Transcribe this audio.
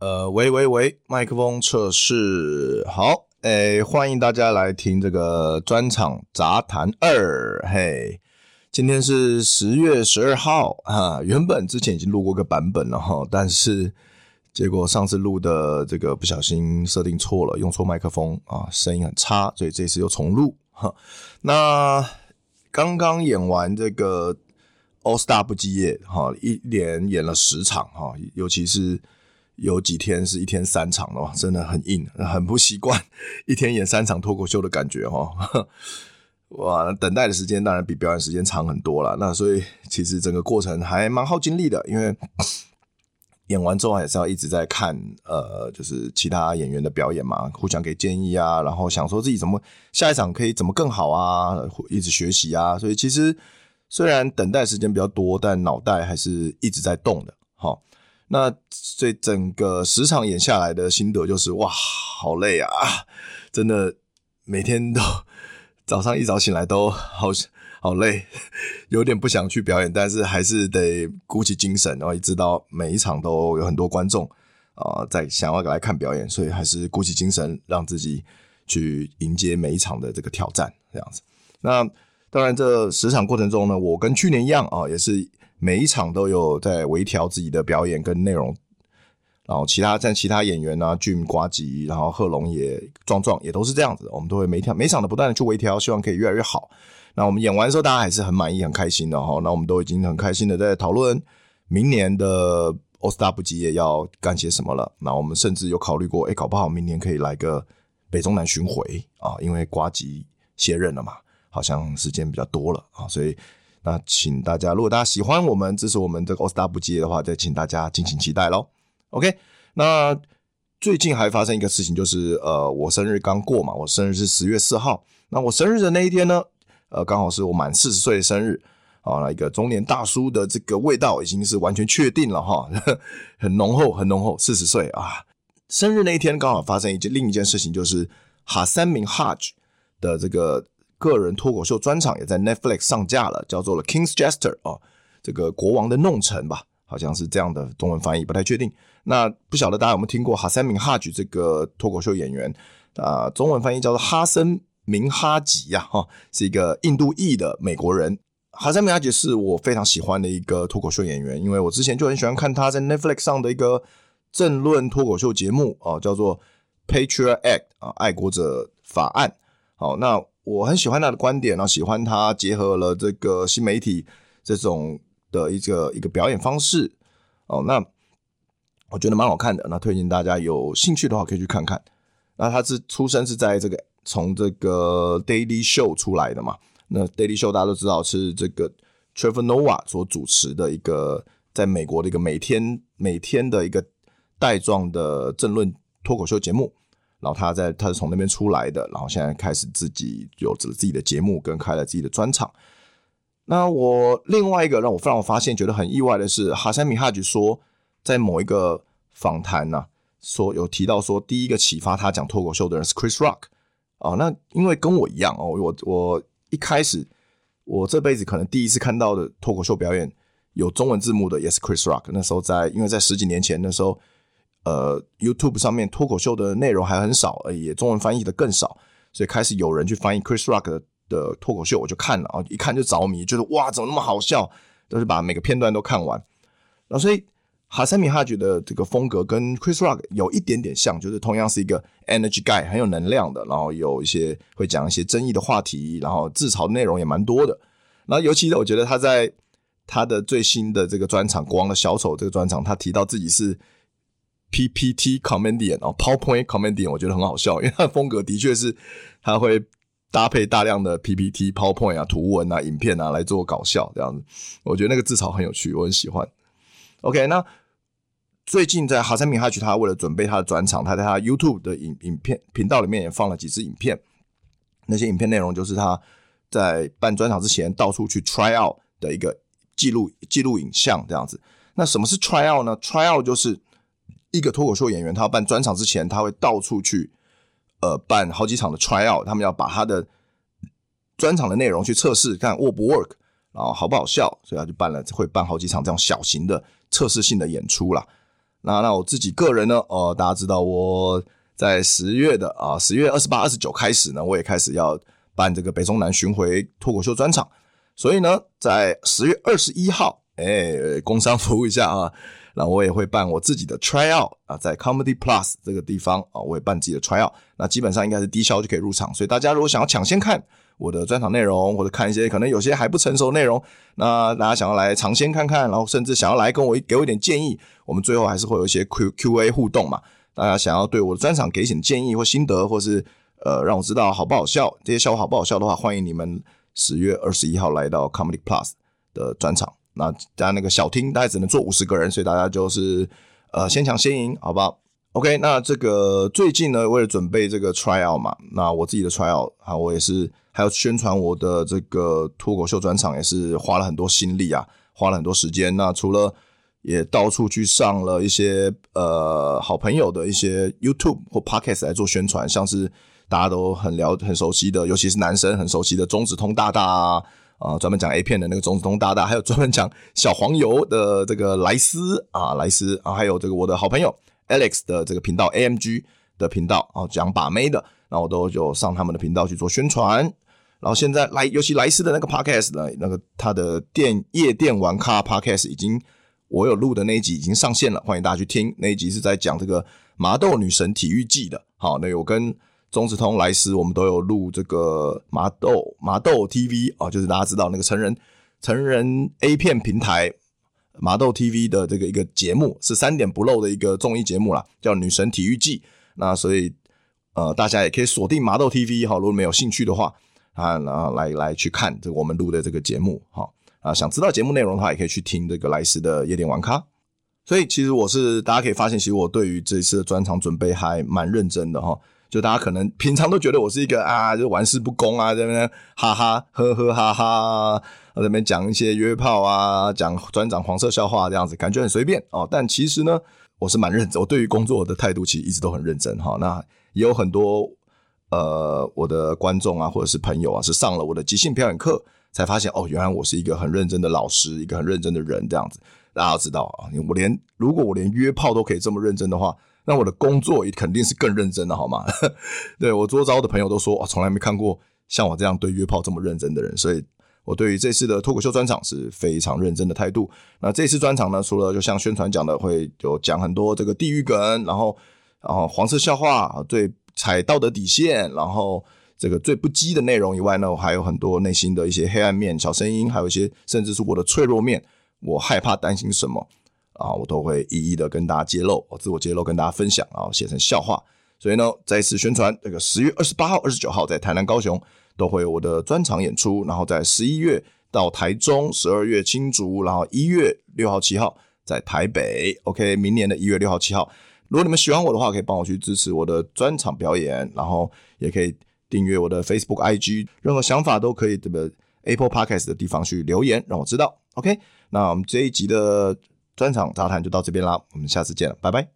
呃，喂喂喂，麦克风测试好，诶，欢迎大家来听这个专场杂谈二，嘿，今天是十月十二号啊，原本之前已经录过个版本了哈，但是结果上次录的这个不小心设定错了，用错麦克风啊，声音很差，所以这次又重录哈。那刚刚演完这个 All Star 不羁夜哈，一连演了十场哈，尤其是。有几天是一天三场的，真的很硬，很不习惯 一天演三场脱口秀的感觉哈。哇，等待的时间当然比表演时间长很多了。那所以其实整个过程还蛮耗精力的，因为 演完之后还是要一直在看呃，就是其他演员的表演嘛，互相给建议啊，然后想说自己怎么下一场可以怎么更好啊，一直学习啊。所以其实虽然等待时间比较多，但脑袋还是一直在动的。好。那这整个十场演下来的心得就是哇，好累啊！真的每天都早上一早醒来都好好累，有点不想去表演，但是还是得鼓起精神，然后也知道每一场都有很多观众啊、在想要来看表演，所以还是鼓起精神，让自己去迎接每一场的这个挑战，这样子。那当然，这十场过程中呢，我跟去年一样啊、也是。每一场都有在微调自己的表演跟内容，然后其他像其他演员啊，Jim 呱吉，然后贺龙也壮壮也都是这样子，我们都会每场每场的不断的去微调，希望可以越来越好。那我们演完的时候，大家还是很满意、很开心的哈。那我们都已经很开心的在讨论明年的 All Star 不羁夜要干些什么了。那我们甚至有考虑过，哎，搞不好明年可以来个北中南巡回啊，因为瓜吉卸任了嘛，好像时间比较多了啊，所以。那请大家，如果大家喜欢我们支持我们这个 All Star 不接的话，再请大家敬请期待喽。OK，那最近还发生一个事情，就是呃，我生日刚过嘛，我生日是十月四号。那我生日的那一天呢，呃，刚好是我满四十岁的生日啊，那一个中年大叔的这个味道已经是完全确定了哈，很浓厚，很浓厚。四十岁啊，生日那一天刚好发生一件另一件事情，就是哈三明哈吉的这个。个人脱口秀专场也在 Netflix 上架了，叫做了 King's Jester 啊，这个国王的弄臣吧，好像是这样的中文翻译，不太确定。那不晓得大家有没有听过哈森明哈吉这个脱口秀演员啊？中文翻译叫做哈森明哈吉呀，哈，是一个印度裔的美国人。哈森明哈吉是我非常喜欢的一个脱口秀演员，因为我之前就很喜欢看他在 Netflix 上的一个政论脱口秀节目啊，叫做 Patriot Act 啊，爱国者法案。好，那。我很喜欢他的观点，然后喜欢他结合了这个新媒体这种的一个一个表演方式哦。那我觉得蛮好看的，那推荐大家有兴趣的话可以去看看。那他是出生是在这个从这个 Daily Show 出来的嘛？那 Daily Show 大家都知道是这个 Trevor Noah 所主持的一个在美国的一个每天每天的一个带状的政论脱口秀节目。然后他在他是从那边出来的，然后现在开始自己有自己的节目跟开了自己的专场。那我另外一个让我让我发现觉得很意外的是，哈山米哈吉说在某一个访谈呢、啊，说有提到说第一个启发他讲脱口秀的人是 Chris Rock 啊。那因为跟我一样哦，我我一开始我这辈子可能第一次看到的脱口秀表演有中文字幕的也是 Chris Rock。那时候在因为在十几年前那时候。呃，YouTube 上面脱口秀的内容还很少，呃，也中文翻译的更少，所以开始有人去翻译 Chris Rock 的脱口秀，我就看了啊，一看就着迷，觉得哇，怎么那么好笑，都是把每个片段都看完。然后所以哈桑米哈觉得这个风格跟 Chris Rock 有一点点像，就是同样是一个 Energy Guy，很有能量的，然后有一些会讲一些争议的话题，然后自嘲的内容也蛮多的。然后尤其我觉得他在他的最新的这个专场《国王的小丑》这个专场，他提到自己是。PPT comedian 哦，PowerPoint comedian，我觉得很好笑，因为他的风格的确是他会搭配大量的 PPT、PowerPoint 啊、图文啊、影片啊来做搞笑这样子。我觉得那个自嘲很有趣，我很喜欢。OK，那最近在哈萨米哈曲，他为了准备他的专场，他在他 YouTube 的影影片频道里面也放了几支影片。那些影片内容就是他在办专场之前到处去 try out 的一个记录记录影像这样子。那什么是 try out 呢？try out 就是一个脱口秀演员，他要办专场之前，他会到处去呃办好几场的 try out，他们要把他的专场的内容去测试，看 work 不 work，然后好不好笑，所以他就办了会办好几场这样小型的测试性的演出啦。那那我自己个人呢，呃，大家知道我在十月的啊，十月二十八、二十九开始呢，我也开始要办这个北中南巡回脱口秀专场，所以呢，在十月二十一号，哎，工商服务一下啊，那我也会办我自己的 try out 啊，在 Comedy Plus 这个地方啊，我也办自己的 try out，那基本上应该是低消就可以入场，所以大家如果想要抢先看。我的专场内容，或者看一些可能有些还不成熟的内容，那大家想要来尝鲜看看，然后甚至想要来跟我给我一点建议，我们最后还是会有一些 Q Q A 互动嘛。大家想要对我的专场给一些建议或心得，或是呃让我知道好不好笑，这些笑话好不好笑的话，欢迎你们十月二十一号来到 Comedy Plus 的专场。那大家那个小厅大概只能坐五十个人，所以大家就是呃先抢先赢，好不好？OK，那这个最近呢，为了准备这个 tryout 嘛，那我自己的 tryout 啊，我也是还要宣传我的这个脱口秀专场，也是花了很多心力啊，花了很多时间。那除了也到处去上了一些呃好朋友的一些 YouTube 或 Podcast 来做宣传，像是大家都很了很熟悉的，尤其是男生很熟悉的中指通大大啊，啊、专门讲 A 片的那个中指通大大，还有 专门讲小黄油的这个莱斯啊，莱斯啊，还有这个我的好朋友。Alex 的这个频道，AMG 的频道啊，讲把妹的，那我都有上他们的频道去做宣传。然后现在来，尤其莱斯的那个 Podcast 呢，那个他的电夜店玩咖 Podcast 已经，我有录的那一集已经上线了，欢迎大家去听。那一集是在讲这个麻豆女神体育季的。好，那我跟中子通、莱斯，我们都有录这个麻豆麻豆 TV 啊，就是大家知道那个成人成人 A 片平台。麻豆 TV 的这个一个节目是三点不漏的一个综艺节目啦，叫《女神体育记》。那所以呃，大家也可以锁定麻豆 TV 哈，如果没有兴趣的话啊，然后来来去看这我们录的这个节目哈啊，想知道节目内容的话，也可以去听这个莱斯的夜店玩咖。所以其实我是大家可以发现，其实我对于这次的专场准备还蛮认真的哈。就大家可能平常都觉得我是一个啊，就玩世不恭啊，在那边哈哈呵呵哈哈，在那边讲一些约炮啊，讲专长黄色笑话这样子，感觉很随便哦。但其实呢，我是蛮认真，我对于工作的态度其实一直都很认真哈。那也有很多呃我的观众啊，或者是朋友啊，是上了我的即兴表演课，才发现哦，原来我是一个很认真的老师，一个很认真的人这样子。大家要知道啊，我连如果我连约炮都可以这么认真的话。那我的工作也肯定是更认真的，好吗？对，我周遭的朋友都说，我从来没看过像我这样对约炮这么认真的人，所以我对于这次的脱口秀专场是非常认真的态度。那这次专场呢，除了就像宣传讲的，会有讲很多这个地狱梗，然后然后黄色笑话，最踩道德底线，然后这个最不羁的内容以外呢，我还有很多内心的一些黑暗面、小声音，还有一些甚至是我的脆弱面，我害怕担心什么。啊，我都会一一的跟大家揭露，我自我揭露，跟大家分享，然后写成笑话。所以呢，再次宣传，这个十月二十八号、二十九号在台南、高雄都会有我的专场演出，然后在十一月到台中，十二月青竹，然后一月六号、七号在台北。OK，明年的一月六号、七号，如果你们喜欢我的话，可以帮我去支持我的专场表演，然后也可以订阅我的 Facebook、IG，任何想法都可以这个 Apple Podcast 的地方去留言，让我知道。OK，那我们这一集的。专场杂谈就到这边啦，我们下次见，拜拜。